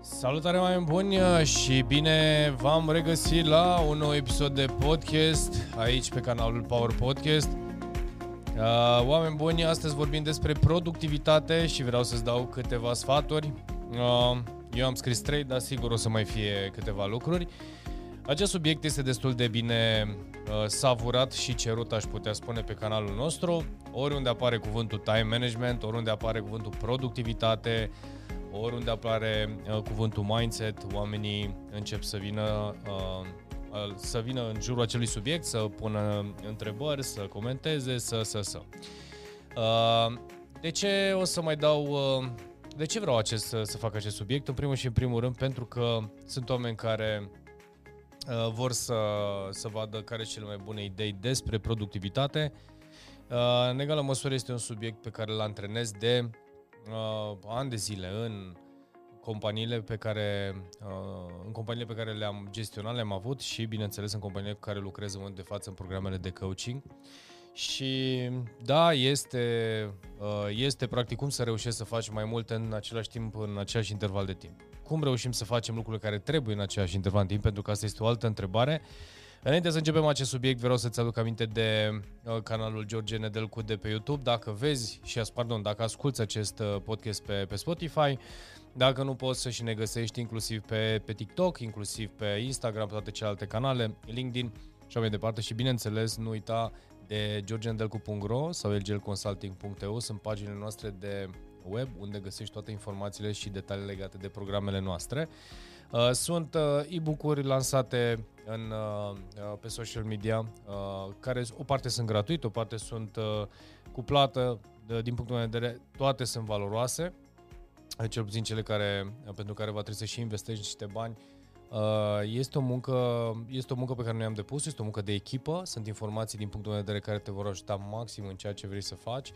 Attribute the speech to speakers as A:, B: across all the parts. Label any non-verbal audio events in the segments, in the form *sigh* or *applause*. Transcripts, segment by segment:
A: Salutare mai buni și bine v-am regăsit la un nou episod de podcast aici pe canalul Power Podcast. Uh, oameni buni, astăzi vorbim despre productivitate și vreau să-ți dau câteva sfaturi. Uh, eu am scris trei, dar sigur o să mai fie câteva lucruri. Acest subiect este destul de bine uh, savurat și cerut, aș putea spune, pe canalul nostru. Oriunde apare cuvântul time management, oriunde apare cuvântul productivitate, oriunde apare uh, cuvântul mindset, oamenii încep să vină uh, uh, să vină în jurul acelui subiect, să pună întrebări, să comenteze, să, să, să. Uh, de ce o să mai dau... Uh, de ce vreau acest, să, să fac acest subiect? În primul și în primul rând pentru că sunt oameni care uh, vor să, să vadă care sunt cele mai bune idei despre productivitate. Uh, în egală măsură este un subiect pe care îl antrenez de uh, ani de zile în companiile pe care uh, în companiile pe care le-am gestionat, le-am avut și bineînțeles în companiile cu care lucrez în momentul de față în programele de coaching. Și da, este, uh, este practic cum să reușești să faci mai multe în același timp, în același interval de timp. Cum reușim să facem lucrurile care trebuie în același interval de timp, pentru că asta este o altă întrebare. Înainte să începem acest subiect, vreau să-ți aduc aminte de uh, canalul George Nedelcu de pe YouTube. Dacă vezi și, pardon, dacă asculti acest uh, podcast pe, pe Spotify, dacă nu poți să și ne găsești inclusiv pe, pe TikTok, inclusiv pe Instagram, pe toate celelalte canale, LinkedIn și mai departe. Și bineînțeles, nu uita de georgenedelcu.ro sau lglconsulting.eu sunt paginile noastre de web unde găsești toate informațiile și detalii legate de programele noastre. Uh, sunt uh, e-book-uri lansate în, uh, pe social media, care o parte sunt gratuite, o parte sunt cu plată, din punctul meu de vedere, toate sunt valoroase, cel puțin cele care, pentru care va trebui să și investești niște bani. Este o, muncă, este o muncă pe care noi am depus, este o muncă de echipă, sunt informații din punctul meu de vedere care te vor ajuta maxim în ceea ce vrei să faci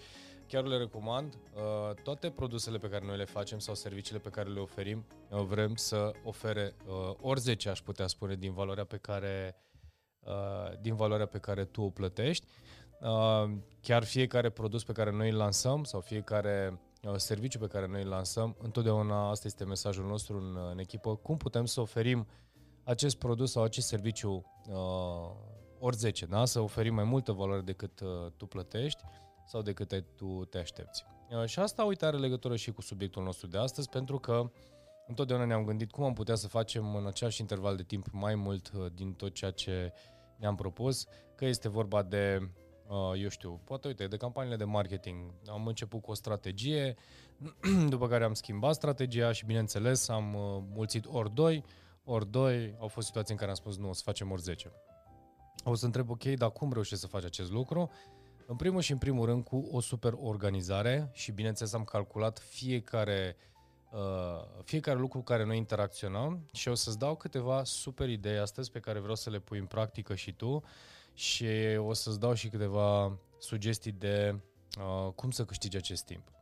A: chiar le recomand. Uh, toate produsele pe care noi le facem sau serviciile pe care le oferim, uh, vrem să ofere uh, ori 10, aș putea spune, din valoarea pe care, din valoarea pe care tu o plătești. Chiar fiecare produs pe care noi îl lansăm sau fiecare serviciu pe care noi îl lansăm, întotdeauna asta este mesajul nostru în, în echipă, cum putem să oferim acest produs sau acest serviciu uh, ori 10, da? să oferim mai multă valoare decât uh, tu plătești sau decât tu te aștepți. Uh, și asta, uite, are legătură și cu subiectul nostru de astăzi, pentru că întotdeauna ne-am gândit cum am putea să facem în același interval de timp mai mult uh, din tot ceea ce ne-am propus, că este vorba de, uh, eu știu, poate, uite, de campaniile de marketing. Am început cu o strategie, *clears throat* după care am schimbat strategia și, bineînțeles, am mulțit ori 2, ori 2, au fost situații în care am spus, nu, o să facem ori 10. O să întreb, ok, dar cum reușești să faci acest lucru? În primul și în primul rând cu o super organizare și bineînțeles am calculat fiecare, uh, fiecare lucru care noi interacționăm și o să-ți dau câteva super idei astăzi pe care vreau să le pui în practică și tu și o să-ți dau și câteva sugestii de uh, cum să câștigi acest timp.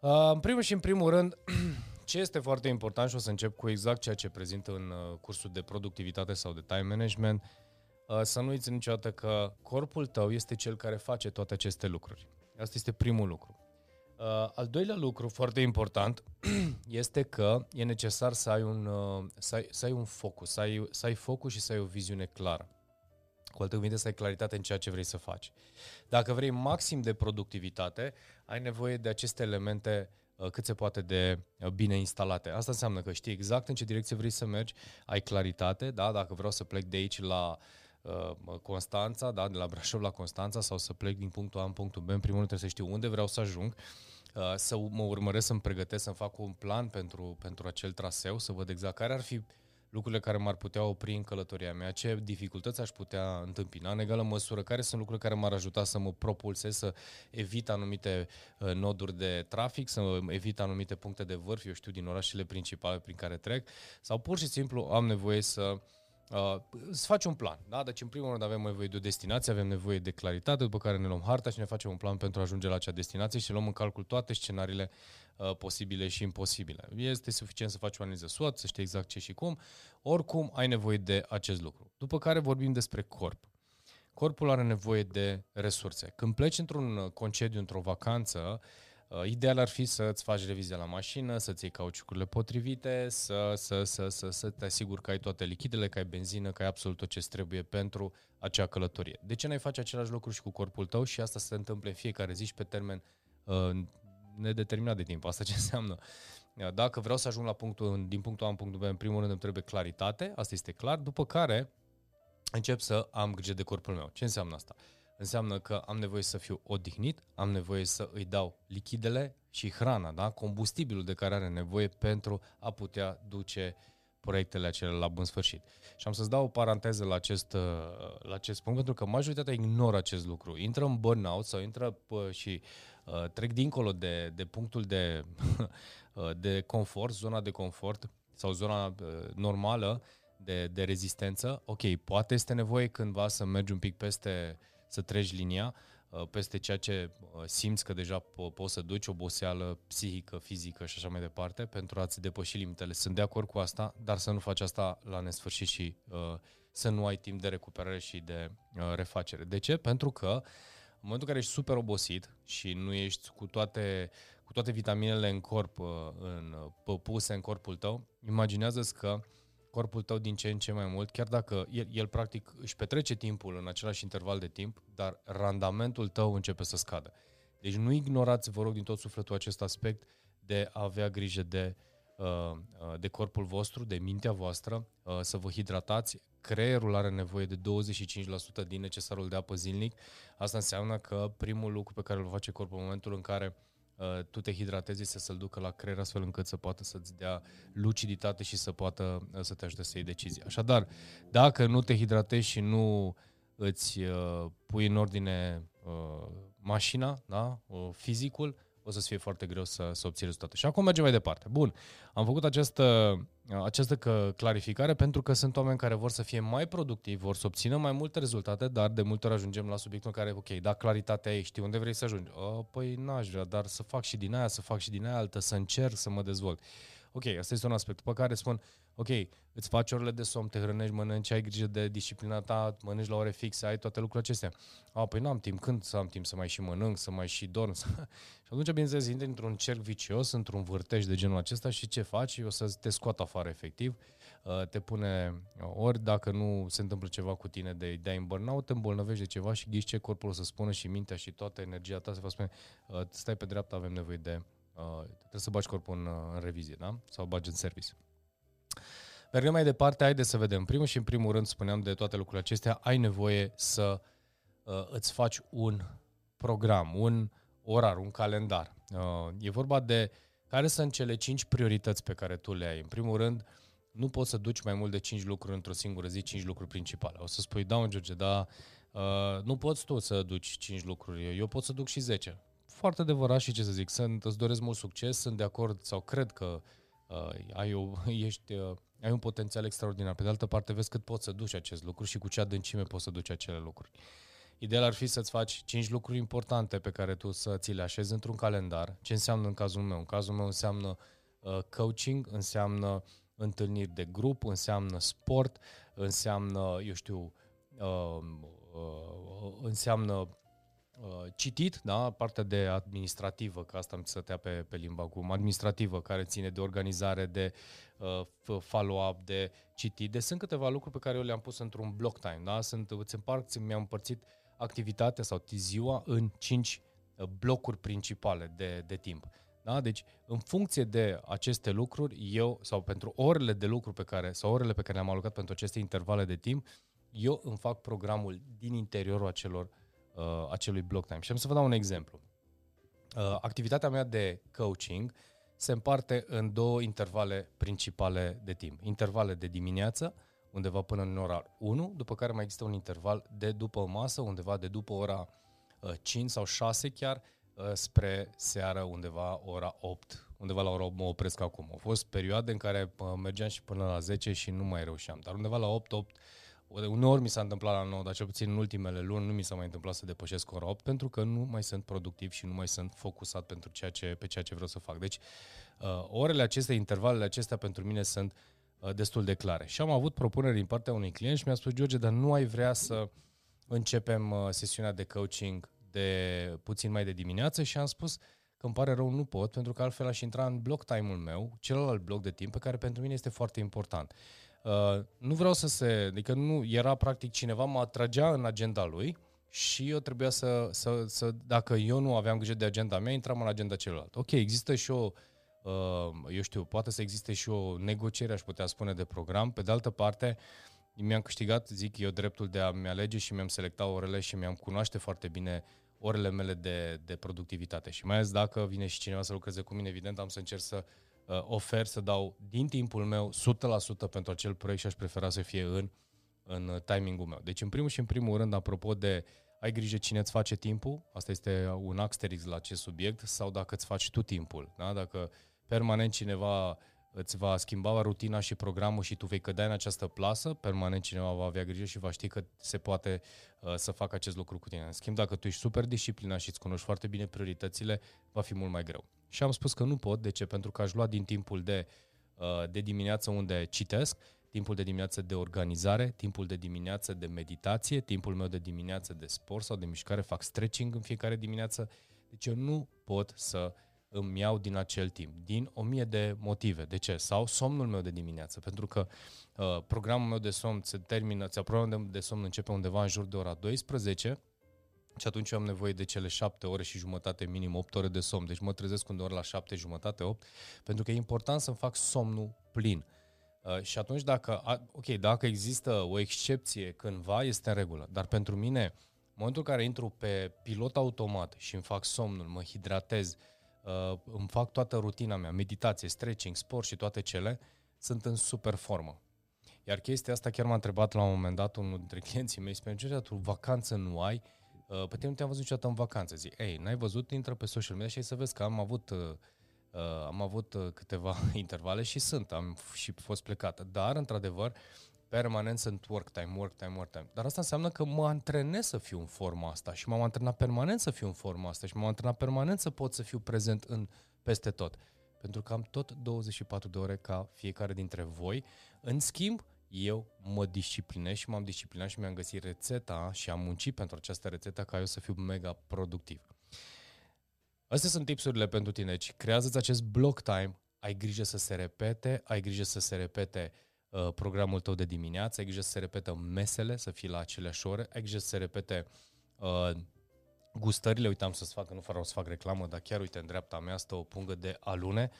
A: Uh, în primul și în primul rând, *clears throat* ce este foarte important și o să încep cu exact ceea ce prezint în uh, cursul de productivitate sau de time management, Uh, să nu uiți niciodată că corpul tău este cel care face toate aceste lucruri. Asta este primul lucru. Uh, al doilea lucru foarte important *clears throat* este că e necesar să ai un, uh, să ai, să ai un focus, să ai, să ai focus și să ai o viziune clară. Cu alte cuvinte, să ai claritate în ceea ce vrei să faci. Dacă vrei maxim de productivitate, ai nevoie de aceste elemente cât se poate de bine instalate. Asta înseamnă că știi exact în ce direcție vrei să mergi, ai claritate, da? dacă vreau să plec de aici la uh, uh, Constanța, da, de la Brașov la Constanța sau să plec din punctul A în punctul B, în primul rând trebuie să știu unde vreau să ajung, uh, să mă urmăresc, să-mi pregătesc, să-mi fac un plan pentru, pentru acel traseu, să văd exact care ar fi lucrurile care m-ar putea opri în călătoria mea, ce dificultăți aș putea întâmpina, în egală măsură, care sunt lucrurile care m-ar ajuta să mă propulsez, să evit anumite uh, noduri de trafic, să evit anumite puncte de vârf, eu știu, din orașele principale prin care trec, sau pur și simplu am nevoie să Uh, să faci un plan, da? Deci în primul rând avem nevoie de o destinație, avem nevoie de claritate, după care ne luăm harta și ne facem un plan pentru a ajunge la acea destinație și luăm în calcul toate scenariile uh, posibile și imposibile. Este suficient să faci o analiză SWOT, să știi exact ce și cum, oricum ai nevoie de acest lucru. După care vorbim despre corp. Corpul are nevoie de resurse. Când pleci într-un concediu, într-o vacanță, Uh, ideal ar fi să-ți faci revizia la mașină, să-ți iei cauciucurile potrivite, să, să, să, să, să te asiguri că ai toate lichidele, că ai benzină, că ai absolut tot ce trebuie pentru acea călătorie. De ce n-ai face același lucru și cu corpul tău și asta se întâmplă în fiecare zi și pe termen uh, nedeterminat de timp. Asta ce înseamnă? Uh, dacă vreau să ajung la punctul, din punctul A în punctul B, în primul rând îmi trebuie claritate, asta este clar, după care încep să am grijă de corpul meu. Ce înseamnă asta? Înseamnă că am nevoie să fiu odihnit, am nevoie să îi dau lichidele și hrana, da? combustibilul de care are nevoie pentru a putea duce proiectele acelea la bun sfârșit. Și am să-ți dau o paranteză la acest, uh, la acest punct, pentru că majoritatea ignoră acest lucru. Intră în burnout sau intră pă, și uh, trec dincolo de, de punctul de, *laughs* uh, de confort, zona de confort sau zona uh, normală de, de rezistență. Ok, poate este nevoie cândva să mergi un pic peste uh, să treci linia uh, peste ceea ce uh, simți că deja po- poți să duci, oboseală psihică, fizică și așa mai departe, pentru a-ți depăși limitele. Sunt de acord cu asta, dar să nu faci asta la nesfârșit și uh, să nu ai timp de recuperare și de uh, refacere. De ce? Pentru că în momentul în care ești super obosit și nu ești cu toate, cu toate vitaminele în corp, uh, în, uh, puse în corpul tău, imaginează-ți că uh, corpul tău din ce în ce mai mult, chiar dacă el, el practic își petrece timpul în același interval de timp, dar randamentul tău începe să scadă. Deci nu ignorați, vă rog, din tot sufletul acest aspect de a avea grijă de, uh, uh, de corpul vostru, de mintea voastră, uh, să vă hidratați. Creierul are nevoie de 25% din necesarul de apă zilnic. Asta înseamnă că primul lucru pe care îl face corpul în momentul în care Uh, tu te hidratezi să să-l ducă la creier astfel încât să poată să-ți dea luciditate și să poată uh, să te ajute să iei decizii. Așadar, dacă nu te hidratezi și nu îți uh, pui în ordine uh, mașina, da? uh, fizicul, o să-ți fie foarte greu să, să obții rezultate. Și acum mergem mai departe. Bun, am făcut această, această clarificare pentru că sunt oameni care vor să fie mai productivi, vor să obțină mai multe rezultate, dar de multe ori ajungem la subiectul în care, ok, da, claritatea e, știi unde vrei să ajungi. O, păi n-aș vrea, dar să fac și din aia, să fac și din aia altă, să încerc să mă dezvolt. Ok, asta este un aspect. După care spun, ok, îți faci orele de somn, te hrănești, mănânci, ai grijă de disciplina ta, mănânci la ore fixe, ai toate lucrurile acestea. A, păi n-am timp, când să am timp să mai și mănânc, să mai și dorm? *laughs* și atunci, bineînțeles, intri într-un cerc vicios, într-un vârtej de genul acesta și ce faci? O să te scoată afară efectiv, uh, te pune ori dacă nu se întâmplă ceva cu tine de de în burnout, te îmbolnăvești de ceva și ghiși ce corpul o să spună și mintea și toată energia ta se va spune uh, stai pe dreapta, avem nevoie de uh, trebuie să bagi corpul în, în revizie, da? Sau bagi în service. Mergem mai departe, haideți să vedem. Primul și în primul rând, spuneam de toate lucrurile acestea, ai nevoie să uh, îți faci un program, un orar, un calendar. Uh, e vorba de care sunt cele cinci priorități pe care tu le ai. În primul rând, nu poți să duci mai mult de cinci lucruri într-o singură zi, cinci lucruri principale. O să spui, da, George, da, uh, nu poți tu să duci cinci lucruri, eu pot să duc și zece foarte adevărat și ce să zic, sunt, îți doresc mult succes, sunt de acord sau cred că uh, ai, o, *laughs* ești, uh, ai un potențial extraordinar. Pe de altă parte, vezi cât poți să duci acest lucru și cu ce adâncime poți să duci acele lucruri. Ideal ar fi să-ți faci 5 lucruri importante pe care tu să ți le așezi într-un calendar. Ce înseamnă în cazul meu? În cazul meu înseamnă uh, coaching, înseamnă întâlniri de grup, înseamnă sport, înseamnă, eu știu, uh, uh, înseamnă Uh, citit, da, partea de administrativă, că asta îmi stătea pe, pe limba acum, administrativă, care ține de organizare, de uh, follow-up, de citit. Deci sunt câteva lucruri pe care eu le-am pus într-un block time, da? Sunt, îți împart, mi-am împărțit activitatea sau ziua în cinci uh, blocuri principale de, de timp. Da? Deci, în funcție de aceste lucruri, eu, sau pentru orele de lucru pe care, sau orele pe care le-am alocat pentru aceste intervale de timp, eu îmi fac programul din interiorul acelor uh, acelui block time. Și am să vă dau un exemplu. Uh, activitatea mea de coaching se împarte în două intervale principale de timp. Intervale de dimineață, undeva până în ora 1, după care mai există un interval de după masă, undeva de după ora uh, 5 sau 6 chiar, uh, spre seară, undeva ora 8, undeva la ora 8 mă opresc acum. Au fost perioade în care uh, mergeam și până la 10 și nu mai reușeam, dar undeva la 8, 8 Uneori mi s-a întâmplat la 9, dar cel puțin în ultimele luni nu mi s-a mai întâmplat să depășesc ora 8 pentru că nu mai sunt productiv și nu mai sunt focusat pentru ceea ce, pe ceea ce vreau să fac. Deci, uh, orele acestea, intervalele acestea pentru mine sunt uh, destul de clare. Și am avut propuneri din partea unui client și mi-a spus, George, dar nu ai vrea să începem uh, sesiunea de coaching de puțin mai de dimineață și am spus că îmi pare rău, nu pot, pentru că altfel aș intra în bloc time-ul meu, celălalt bloc de timp, pe care pentru mine este foarte important. Uh, nu vreau să se... Adică nu era practic cineva mă atragea în agenda lui și eu trebuia să, să, să... Dacă eu nu aveam grijă de agenda mea, intram în agenda celălalt. Ok, există și o... Uh, eu știu, poate să existe și o negociere, aș putea spune, de program. Pe de altă parte, mi-am câștigat, zic eu, dreptul de a-mi alege și mi-am selectat orele și mi-am cunoaște foarte bine orele mele de, de productivitate. Și mai ales dacă vine și cineva să lucreze cu mine, evident am să încerc să uh, ofer, să dau din timpul meu 100% pentru acel proiect și aș prefera să fie în, în uh, timingul meu. Deci în primul și în primul rând, apropo de ai grijă cine îți face timpul, asta este un asterix la acest subiect, sau dacă îți faci tu timpul. Da? Dacă permanent cineva îți va schimba rutina și programul și tu vei cădea în această plasă, permanent cineva va avea grijă și va ști că se poate uh, să facă acest lucru cu tine. În schimb, dacă tu ești super disciplinat și îți cunoști foarte bine prioritățile, va fi mult mai greu. Și am spus că nu pot, de ce? Pentru că aș lua din timpul de, uh, de dimineață unde citesc, timpul de dimineață de organizare, timpul de dimineață de meditație, timpul meu de dimineață de sport sau de mișcare, fac stretching în fiecare dimineață. Deci eu nu pot să îmi iau din acel timp, din o mie de motive. De ce? Sau somnul meu de dimineață, pentru că uh, programul meu de somn se termină, sau programul de somn începe undeva în jur de ora 12 și atunci eu am nevoie de cele 7 ore și jumătate, minim 8 ore de somn. Deci mă trezesc undeva la 7 jumătate, 8, pentru că e important să-mi fac somnul plin. Uh, și atunci dacă, ok, dacă există o excepție cândva, este în regulă. Dar pentru mine, în momentul în care intru pe pilot automat și îmi fac somnul, mă hidratez, uh, îmi fac toată rutina mea, meditație, stretching, sport și toate cele, sunt în super formă. Iar chestia asta chiar m-a întrebat la un moment dat unul dintre *laughs* clienții mei, spune, ce tu vacanță nu ai? Uh, pe tine nu te-am văzut niciodată în vacanță. Zic, ei, n-ai văzut? Intră pe social media și ai să vezi că am avut, uh, uh, am avut uh, câteva *laughs* intervale și sunt, am și fost plecată. Dar, într-adevăr, permanent sunt work time, work time, work time. Dar asta înseamnă că mă antrenez să fiu în forma asta și m-am antrenat permanent să fiu în forma asta și m-am antrenat permanent să pot să fiu prezent în peste tot. Pentru că am tot 24 de ore ca fiecare dintre voi. În schimb, eu mă disciplinez și m-am disciplinat și mi-am găsit rețeta și am muncit pentru această rețetă ca eu să fiu mega productiv. Astea sunt tipsurile pentru tine. Deci creează acest block time, ai grijă să se repete, ai grijă să se repete uh, programul tău de dimineață, ai grijă să se repetă mesele, să fii la aceleași ore, ai grijă să se repete uh, gustările. Uitam să-ți fac, nu vreau să fac reclamă, dar chiar uite, în dreapta mea stă o pungă de alune.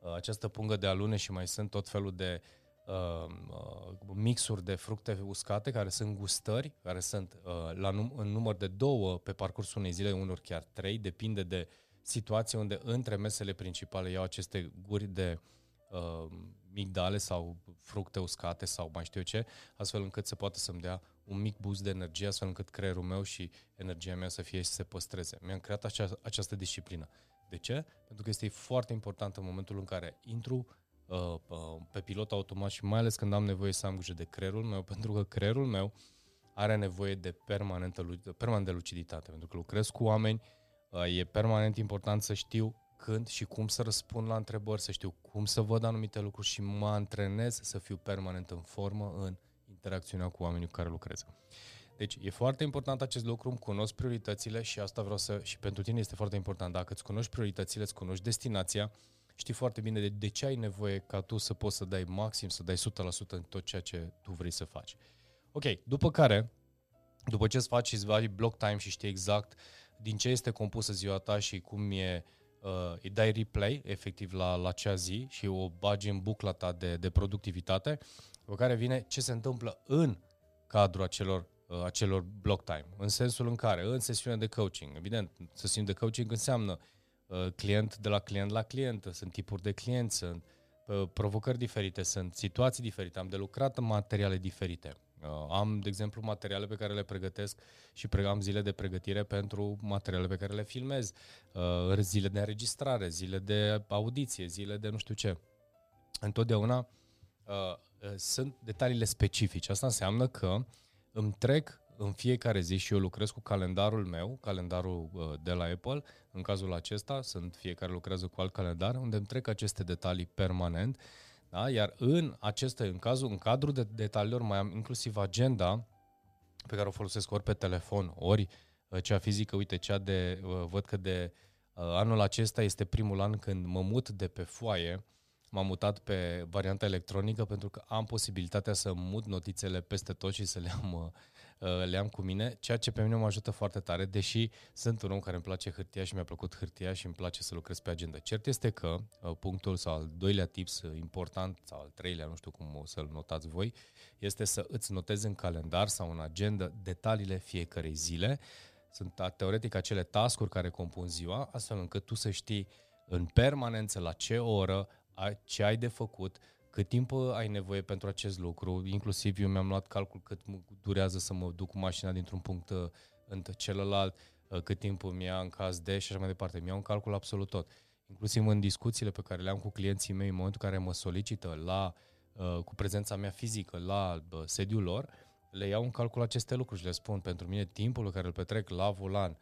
A: Uh, această pungă de alune și mai sunt tot felul de uh, uh, mixuri de fructe uscate care sunt gustări, care sunt uh, la num- în număr de două pe parcursul unei zile, unor chiar trei, depinde de situație unde între mesele principale iau aceste guri de uh, migdale sau fructe uscate sau mai știu eu ce, astfel încât să poată să-mi dea un mic boost de energie, astfel încât creierul meu și energia mea să fie și să se păstreze. Mi-am creat acea, această disciplină. De ce? Pentru că este foarte important în momentul în care intru Uh, uh, pe pilot automat și mai ales când am nevoie să am grijă de creierul meu, *laughs* pentru că creierul meu are nevoie de permanentă, permanent de luciditate, pentru că lucrez cu oameni, uh, e permanent important să știu când și cum să răspund la întrebări, să știu cum să văd anumite lucruri și mă antrenez să fiu permanent în formă în interacțiunea cu oamenii cu care lucrez. Deci e foarte important acest lucru, îmi cunosc prioritățile și asta vreau să, și pentru tine este foarte important, dacă îți cunoști prioritățile, îți cunoști destinația, știi foarte bine de, de ce ai nevoie ca tu să poți să dai maxim, să dai 100% în tot ceea ce tu vrei să faci. Ok, după care, după ce îți faci și îți block time și știi exact din ce este compusă ziua ta și cum e, uh, îi dai replay efectiv la, la cea zi și o bagi în bucla ta de, de productivitate, după care vine ce se întâmplă în cadrul acelor uh, acelor block time, în sensul în care, în sesiunea de coaching, evident, sesiunea de coaching înseamnă Uh, client de la client la client, sunt tipuri de clienți, sunt uh, provocări diferite, sunt situații diferite, am de lucrat în materiale diferite. Uh, am, de exemplu, materiale pe care le pregătesc și am zile de pregătire pentru materiale pe care le filmez, zile de înregistrare, zile de audiție, zile de nu știu ce. Întotdeauna sunt detaliile specifice. Asta înseamnă că îmi trec în fiecare zi și eu lucrez cu calendarul meu, calendarul uh, de la Apple, în cazul acesta sunt fiecare lucrează cu alt calendar, unde îmi trec aceste detalii permanent, da? iar în aceste, în cazul, în cadrul de detaliilor mai am inclusiv agenda pe care o folosesc ori pe telefon, ori uh, cea fizică, uite, cea de, uh, văd că de Anul acesta este primul an când mă mut de pe foaie, m-am mutat pe varianta electronică pentru că am posibilitatea să mut notițele peste tot și să le am Uh, le am cu mine, ceea ce pe mine mă ajută foarte tare, deși sunt un om care îmi place hârtia și mi-a plăcut hârtia și îmi place să lucrez pe agenda. Cert este că uh, punctul sau al doilea tips uh, important sau al treilea, nu știu cum o să-l notați voi, este să îți notezi în calendar sau în agenda detaliile fiecarei zile. Sunt teoretic acele tascuri care compun ziua, astfel încât tu să știi în permanență la ce oră, ce ai de făcut, cât timp uh, ai nevoie pentru acest lucru, inclusiv eu mi-am luat calcul cât durează să mă duc cu mașina dintr-un punct uh, în celălalt, uh, cât timp îmi ia în caz de și așa mai departe. Mi-au un calcul absolut tot. Inclusiv în discuțiile pe care le am cu clienții mei în momentul în care mă solicită la, cu prezența mea fizică la sediul lor, le iau în calcul aceste lucruri și le spun, pentru mine timpul pe care îl petrec la volan,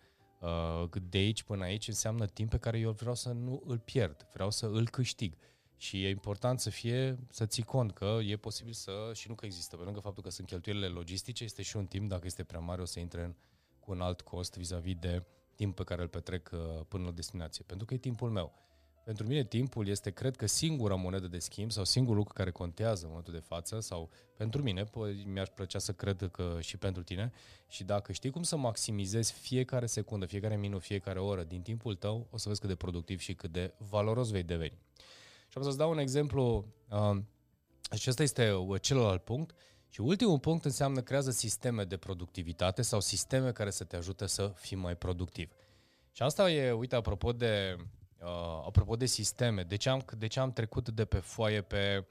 A: de aici până aici, înseamnă timp pe care eu vreau să nu îl pierd, vreau să îl câștig. Și e important să fie, să ții cont că e posibil să, și nu că există, pe lângă faptul că sunt cheltuielile logistice, este și un timp, dacă este prea mare, o să intre în, cu un alt cost vis-a-vis de timp pe care îl petrec uh, până la destinație. Pentru că e timpul meu. Pentru mine timpul este, cred că, singura monedă de schimb sau singurul lucru care contează în momentul de față sau pentru mine, mi-aș plăcea să cred că și pentru tine și dacă știi cum să maximizezi fiecare secundă, fiecare minut, fiecare oră din timpul tău, o să vezi cât de productiv și cât de valoros vei deveni. Și am să-ți dau un exemplu. Uh, și ăsta este uh, celălalt punct. Și ultimul punct înseamnă creează sisteme de productivitate sau sisteme care să te ajute să fii mai productiv. Și asta e, uite, apropo de, uh, apropo de sisteme, de ce, am, de ce am trecut de pe foaie pe,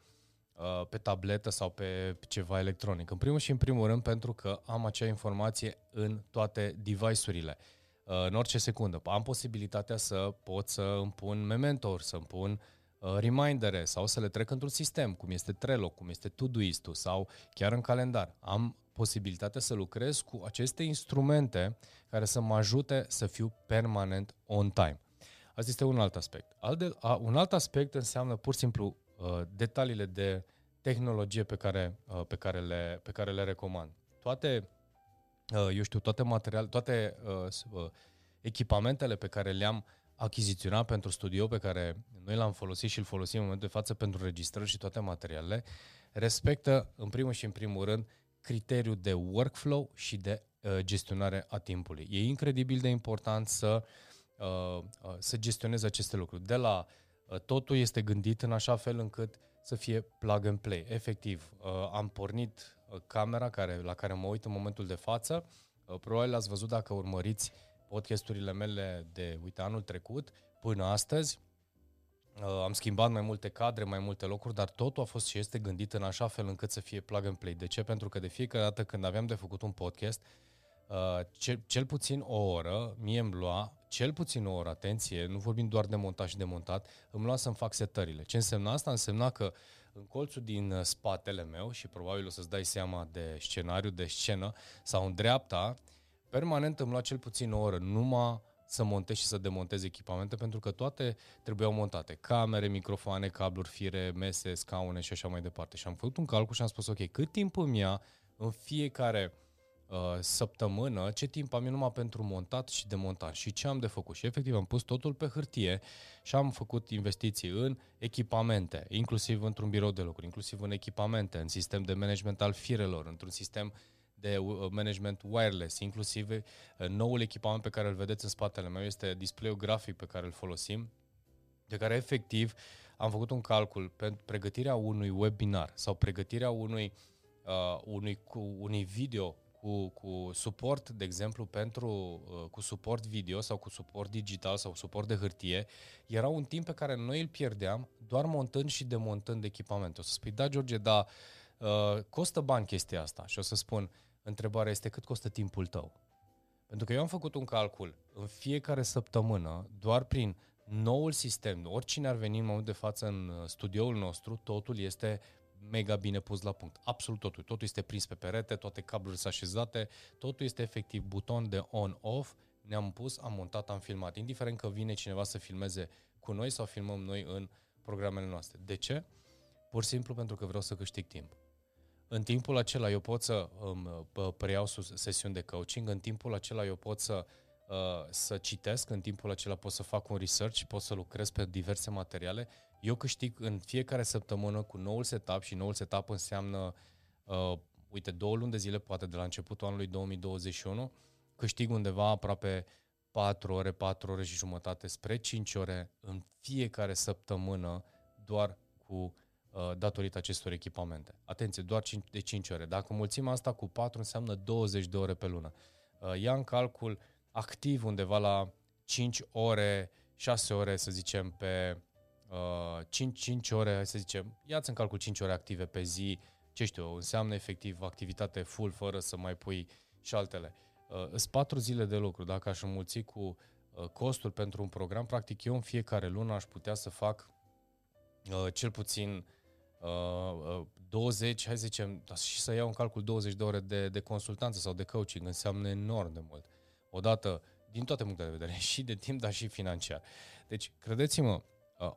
A: uh, pe tabletă sau pe ceva electronic? În primul și în primul rând pentru că am acea informație în toate device-urile. Uh, în orice secundă. Am posibilitatea să pot să îmi pun Mementor, să îmi pun uh, Uh, remindere sau să le trec într-un sistem, cum este Trello, cum este Todoist-ul sau chiar în calendar. Am posibilitatea să lucrez cu aceste instrumente care să mă ajute să fiu permanent on time. Asta este un alt aspect. Alt de, a, un alt aspect înseamnă pur și simplu uh, detaliile de tehnologie pe care, uh, pe care, le, pe care le recomand. Toate, uh, eu știu, toate materiale, toate uh, uh, echipamentele pe care le-am uh, achiziționat pentru studio pe care noi l-am folosit și îl folosim în momentul de față pentru registrări și toate materialele, respectă în primul și în primul rând criteriul de workflow și de uh, gestionare a timpului. E incredibil de important să, uh, uh, să gestionezi aceste lucruri. De la uh, totul este gândit în așa fel încât să fie plug and play. Efectiv, uh, am pornit uh, camera care, la care mă uit în momentul de față. Uh, probabil ați văzut dacă urmăriți podcasturile mele de, uite, anul trecut până astăzi. Uh, am schimbat mai multe cadre, mai multe locuri, dar totul a fost și este gândit în așa fel încât să fie plug and play. De ce? Pentru că de fiecare dată când aveam de făcut un podcast, uh, cel, cel puțin o oră, mie îmi lua, cel puțin o oră, atenție, nu vorbim doar de montaj și de montat, îmi lua să-mi fac setările. Ce însemna asta? Însemna că în colțul din uh, spatele meu, și probabil o să-ți dai seama de scenariu, de scenă, sau în dreapta, permanent îmi lua cel puțin o oră numai să montez și să demontez echipamente pentru că toate trebuiau montate. Camere, microfoane, cabluri, fire, mese, scaune și așa mai departe. Și am făcut un calcul și am spus, ok, cât timp îmi ia în fiecare uh, săptămână, ce timp am eu numai pentru montat și demontat și ce am de făcut. Și efectiv am pus totul pe hârtie și am făcut investiții în echipamente, inclusiv într-un birou de lucru, inclusiv în echipamente, în sistem de management al firelor, într-un sistem uh, de uh, management wireless, inclusiv uh, noul echipament pe care îl vedeți în spatele meu este display-ul grafic pe care îl folosim, de care efectiv am făcut un calcul pentru pregătirea unui webinar sau pregătirea unui, uh, unui, cu, unui video cu, cu suport, de exemplu, pentru uh, cu suport video sau cu suport digital sau suport de hârtie, era un timp pe care noi îl pierdeam doar montând și demontând echipamentul. O să spui, da, George, dar uh, costă bani chestia asta. Și o să spun, Întrebarea este cât costă timpul tău. Pentru că eu am făcut un calcul în fiecare săptămână, doar prin noul sistem, oricine ar veni în momentul de față în uh, studioul nostru, totul este mega bine pus la punct. Absolut totul. Totul este prins pe perete, toate cablurile sunt așezate, totul este efectiv buton de on-off, ne-am pus, am montat, am filmat. Indiferent că vine cineva să filmeze cu noi sau filmăm noi în programele noastre. De ce? Pur și simplu pentru că vreau să câștig timp. În timpul acela eu pot să um, preiau sesiuni de coaching, în timpul acela eu pot să uh, să citesc, în timpul acela pot să fac un research și pot să lucrez pe diverse materiale. Eu câștig în fiecare săptămână cu noul setup și noul setup înseamnă, uh, uite, două luni de zile, poate de la începutul anului 2021, câștig undeva aproape 4 ore, 4 ore și jumătate spre 5 ore în fiecare săptămână doar cu uh, datorită acestor echipamente. Atenție, doar 5, de 5 ore. Dacă mulțim asta cu 4, înseamnă 20 de ore pe lună. Uh, ia în calcul activ undeva la 5 ore, 6 ore, să zicem, pe uh, 5, 5 ore, hai să zicem, ia-ți în calcul 5 ore active pe zi, ce știu, înseamnă efectiv activitate full fără să mai pui și altele. Uh, sunt 4 zile de lucru. Dacă aș înmulți cu uh, costul pentru un program, practic eu în fiecare lună aș putea să fac uh, cel puțin uh, uh, 20, hai să zicem, și să iau în calcul 20 de ore de, de consultanță sau de coaching, înseamnă enorm de mult. Odată, din toate punctele de vedere, *laughs* și de timp, dar și financiar. Deci, credeți-mă,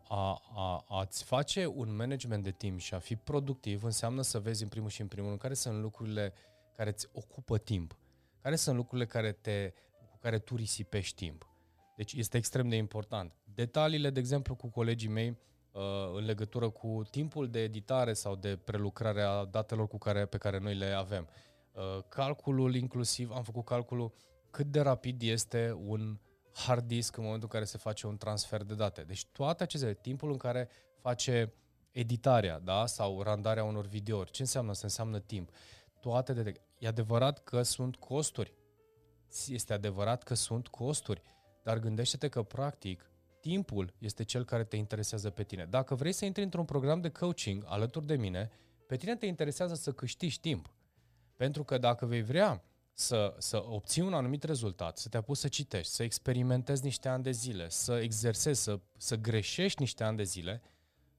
A: a, a, a-ți face un management de timp și a fi productiv înseamnă să vezi în primul și în primul rând care sunt lucrurile care îți ocupă timp, care sunt lucrurile care te, cu care tu risipești timp. Deci este extrem de important. Detaliile, de exemplu, cu colegii mei, în legătură cu timpul de editare sau de prelucrare a datelor cu care, pe care noi le avem. Calculul inclusiv, am făcut calculul cât de rapid este un hard disk în momentul în care se face un transfer de date. Deci toate aceste, timpul în care face editarea da? sau randarea unor videouri, ce înseamnă? Asta înseamnă timp. Toate de... E adevărat că sunt costuri. Este adevărat că sunt costuri, dar gândește-te că practic timpul este cel care te interesează pe tine. Dacă vrei să intri într-un program de coaching alături de mine, pe tine te interesează să câștigi timp. Pentru că dacă vei vrea să, să obții un anumit rezultat, să te apuci să citești, să experimentezi niște ani de zile, să exersezi, să, să greșești niște ani de zile,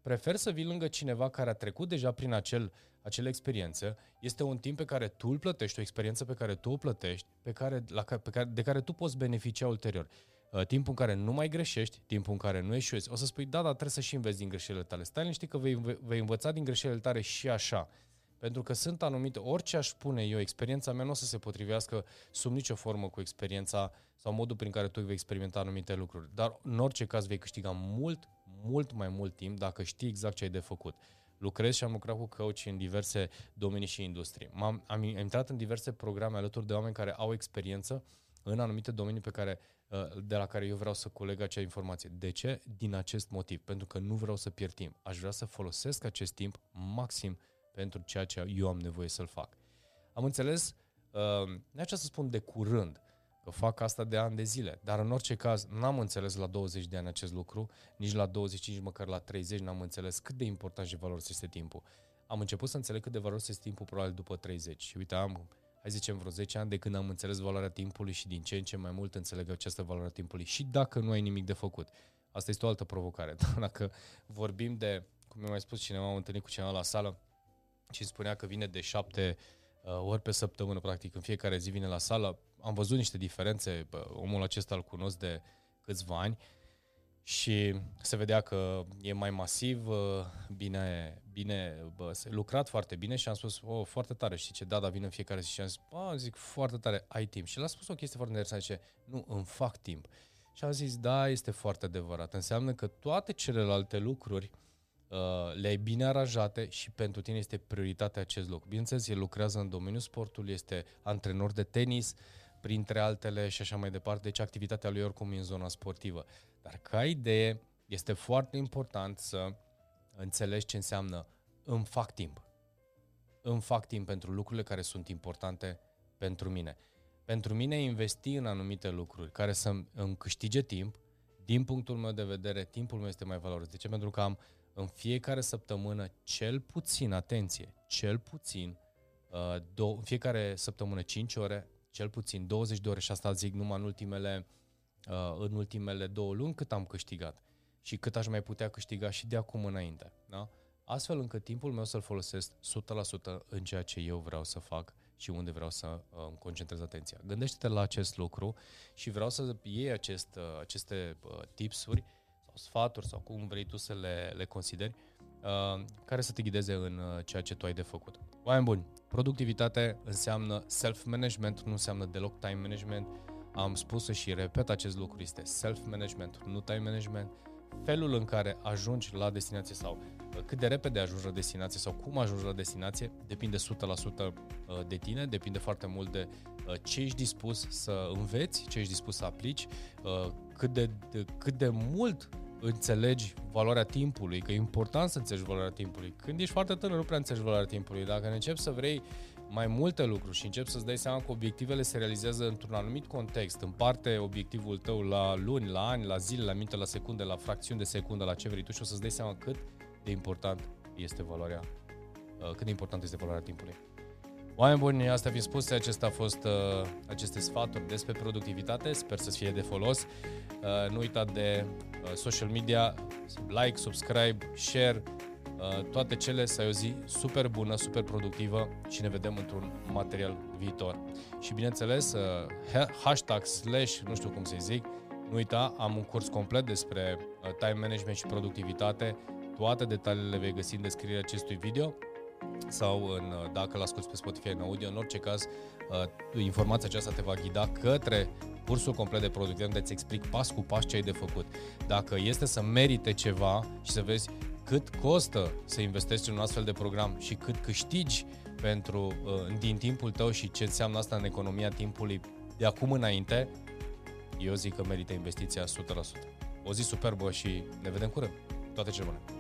A: prefer să vii lângă cineva care a trecut deja prin acel, acele experiențe, este un timp pe care tu îl plătești, o experiență pe care tu o plătești, pe care, la, pe care, de care tu poți beneficia ulterior. Uh, timpul în care nu mai greșești, timpul în care nu eșuezi. O să spui, da, dar trebuie să și înveți din greșelile tale. Stai liniștit că vei, vei învăța din greșelile tale și așa. Pentru că sunt anumite, orice aș spune eu, experiența mea nu o să se potrivească sub nicio formă cu experiența sau modul prin care tu vei experimenta anumite lucruri. Dar în orice caz vei câștiga mult, mult mai mult timp dacă știi exact ce ai de făcut. Lucrez și am lucrat cu coach în diverse domenii și industrii. am am intrat în diverse programe alături de oameni care au experiență în anumite domenii pe care, uh, de la care eu vreau să coleg acea informație. De ce? Din acest motiv. Pentru că nu vreau să pierd timp. Aș vrea să folosesc acest timp maxim pentru ceea ce eu am nevoie să-l fac. Am înțeles, uh, nu uh, să spun de curând, că fac asta de ani de zile, dar în orice caz n-am înțeles la 20 de ani acest lucru, nici la 25, măcar la 30 n-am înțeles cât de important și valoros este timpul. Am început să înțeleg cât de valoros este timpul probabil după 30 și uite, am, hai zicem, vreo 10 ani de când am înțeles valoarea timpului și din ce în ce mai mult înțeleg această valoare a timpului și dacă nu ai nimic de făcut. Asta este o altă provocare. *laughs* Dacă vorbim de, cum mi-a mai spus cineva, am întâlnit cu cineva la sală, și îmi spunea că vine de șapte uh, ori pe săptămână, practic, în fiecare zi vine la sală. Am văzut niște diferențe, bă, omul acesta îl cunosc de câțiva ani și se vedea că e mai masiv, uh, bine, bine bă, lucrat foarte bine și am spus, oh, foarte tare, știi ce, da, da, vine în fiecare zi și am zis, oh, zic, foarte tare, ai timp. Și l-a spus o chestie foarte interesantă, zice, nu, îmi fac timp. Și am zis, da, este foarte adevărat. Înseamnă că toate celelalte lucruri uh, Uh, le-ai bine aranjate și pentru tine este prioritatea acest lucru. Bineînțeles, el lucrează în domeniul sportului, este antrenor de tenis, printre altele și așa mai departe, deci activitatea lui oricum e în zona sportivă. Dar ca idee, este foarte important să înțelegi ce înseamnă îmi fac timp. Îmi fac timp pentru lucrurile care sunt importante pentru mine. Pentru mine investi în anumite lucruri care să îmi câștige timp, din punctul meu de vedere, timpul meu este mai valoros. De ce? Pentru că am în fiecare săptămână cel puțin, atenție, cel puțin, uh, do- în fiecare săptămână 5 ore, cel puțin 20 de ore și asta zic numai în ultimele, uh, în ultimele două luni cât am câștigat și cât aș mai putea câștiga și de acum înainte. Da? Astfel încât timpul meu să-l folosesc 100% în ceea ce eu vreau să fac și unde vreau să uh, îmi concentrez atenția. Gândește-te la acest lucru și vreau să iei acest, aceste tipsuri sfaturi sau cum vrei tu să le, le consideri, uh, care să te ghideze în uh, ceea ce tu ai de făcut. Oameni buni, productivitate înseamnă self-management, nu înseamnă deloc time management. Am spus și repet acest lucru, este self-management, nu time management, felul în care ajungi la destinație sau uh, cât de repede ajungi la destinație sau cum ajungi la destinație depinde 100% uh, de tine, depinde foarte mult de uh, ce ești dispus să înveți, ce ești dispus să aplici, cât de, de, cât de mult înțelegi valoarea timpului, că e important să înțelegi valoarea timpului. Când ești foarte tânăr, nu prea înțelegi valoarea timpului. Dacă începi să vrei mai multe lucruri și începi să-ți dai seama că obiectivele se realizează într-un anumit context, în parte obiectivul tău la luni, la ani, la zile, la minute, la secunde, la fracțiuni de secundă, la ce vrei tu și o să-ți dai seama cât de important este valoarea, uh, cât de important este valoarea timpului. Oameni buni, asta fiind spuse, acesta a fost uh, aceste sfaturi despre productivitate, sper să fie de folos. Uh, nu uita de uh, social media, like, subscribe, share, Uh, toate cele să ai o zi super bună, super productivă și ne vedem într-un material viitor. Și bineînțeles, uh, hashtag slash, nu știu cum să zic, nu uita, am un curs complet despre uh, time management și productivitate. Toate detaliile le vei găsi în descrierea acestui video sau în, dacă l-asculti pe Spotify în audio, în orice caz, informația aceasta te va ghida către cursul complet de productivitate, unde îți explic pas cu pas ce ai de făcut. Dacă este să merite ceva și să vezi cât costă să investești în un astfel de program și cât câștigi pentru, uh, din timpul tău și ce înseamnă asta în economia timpului de acum înainte, eu zic că merită investiția 100%. O zi superbă și ne vedem curând. Toate cele bune!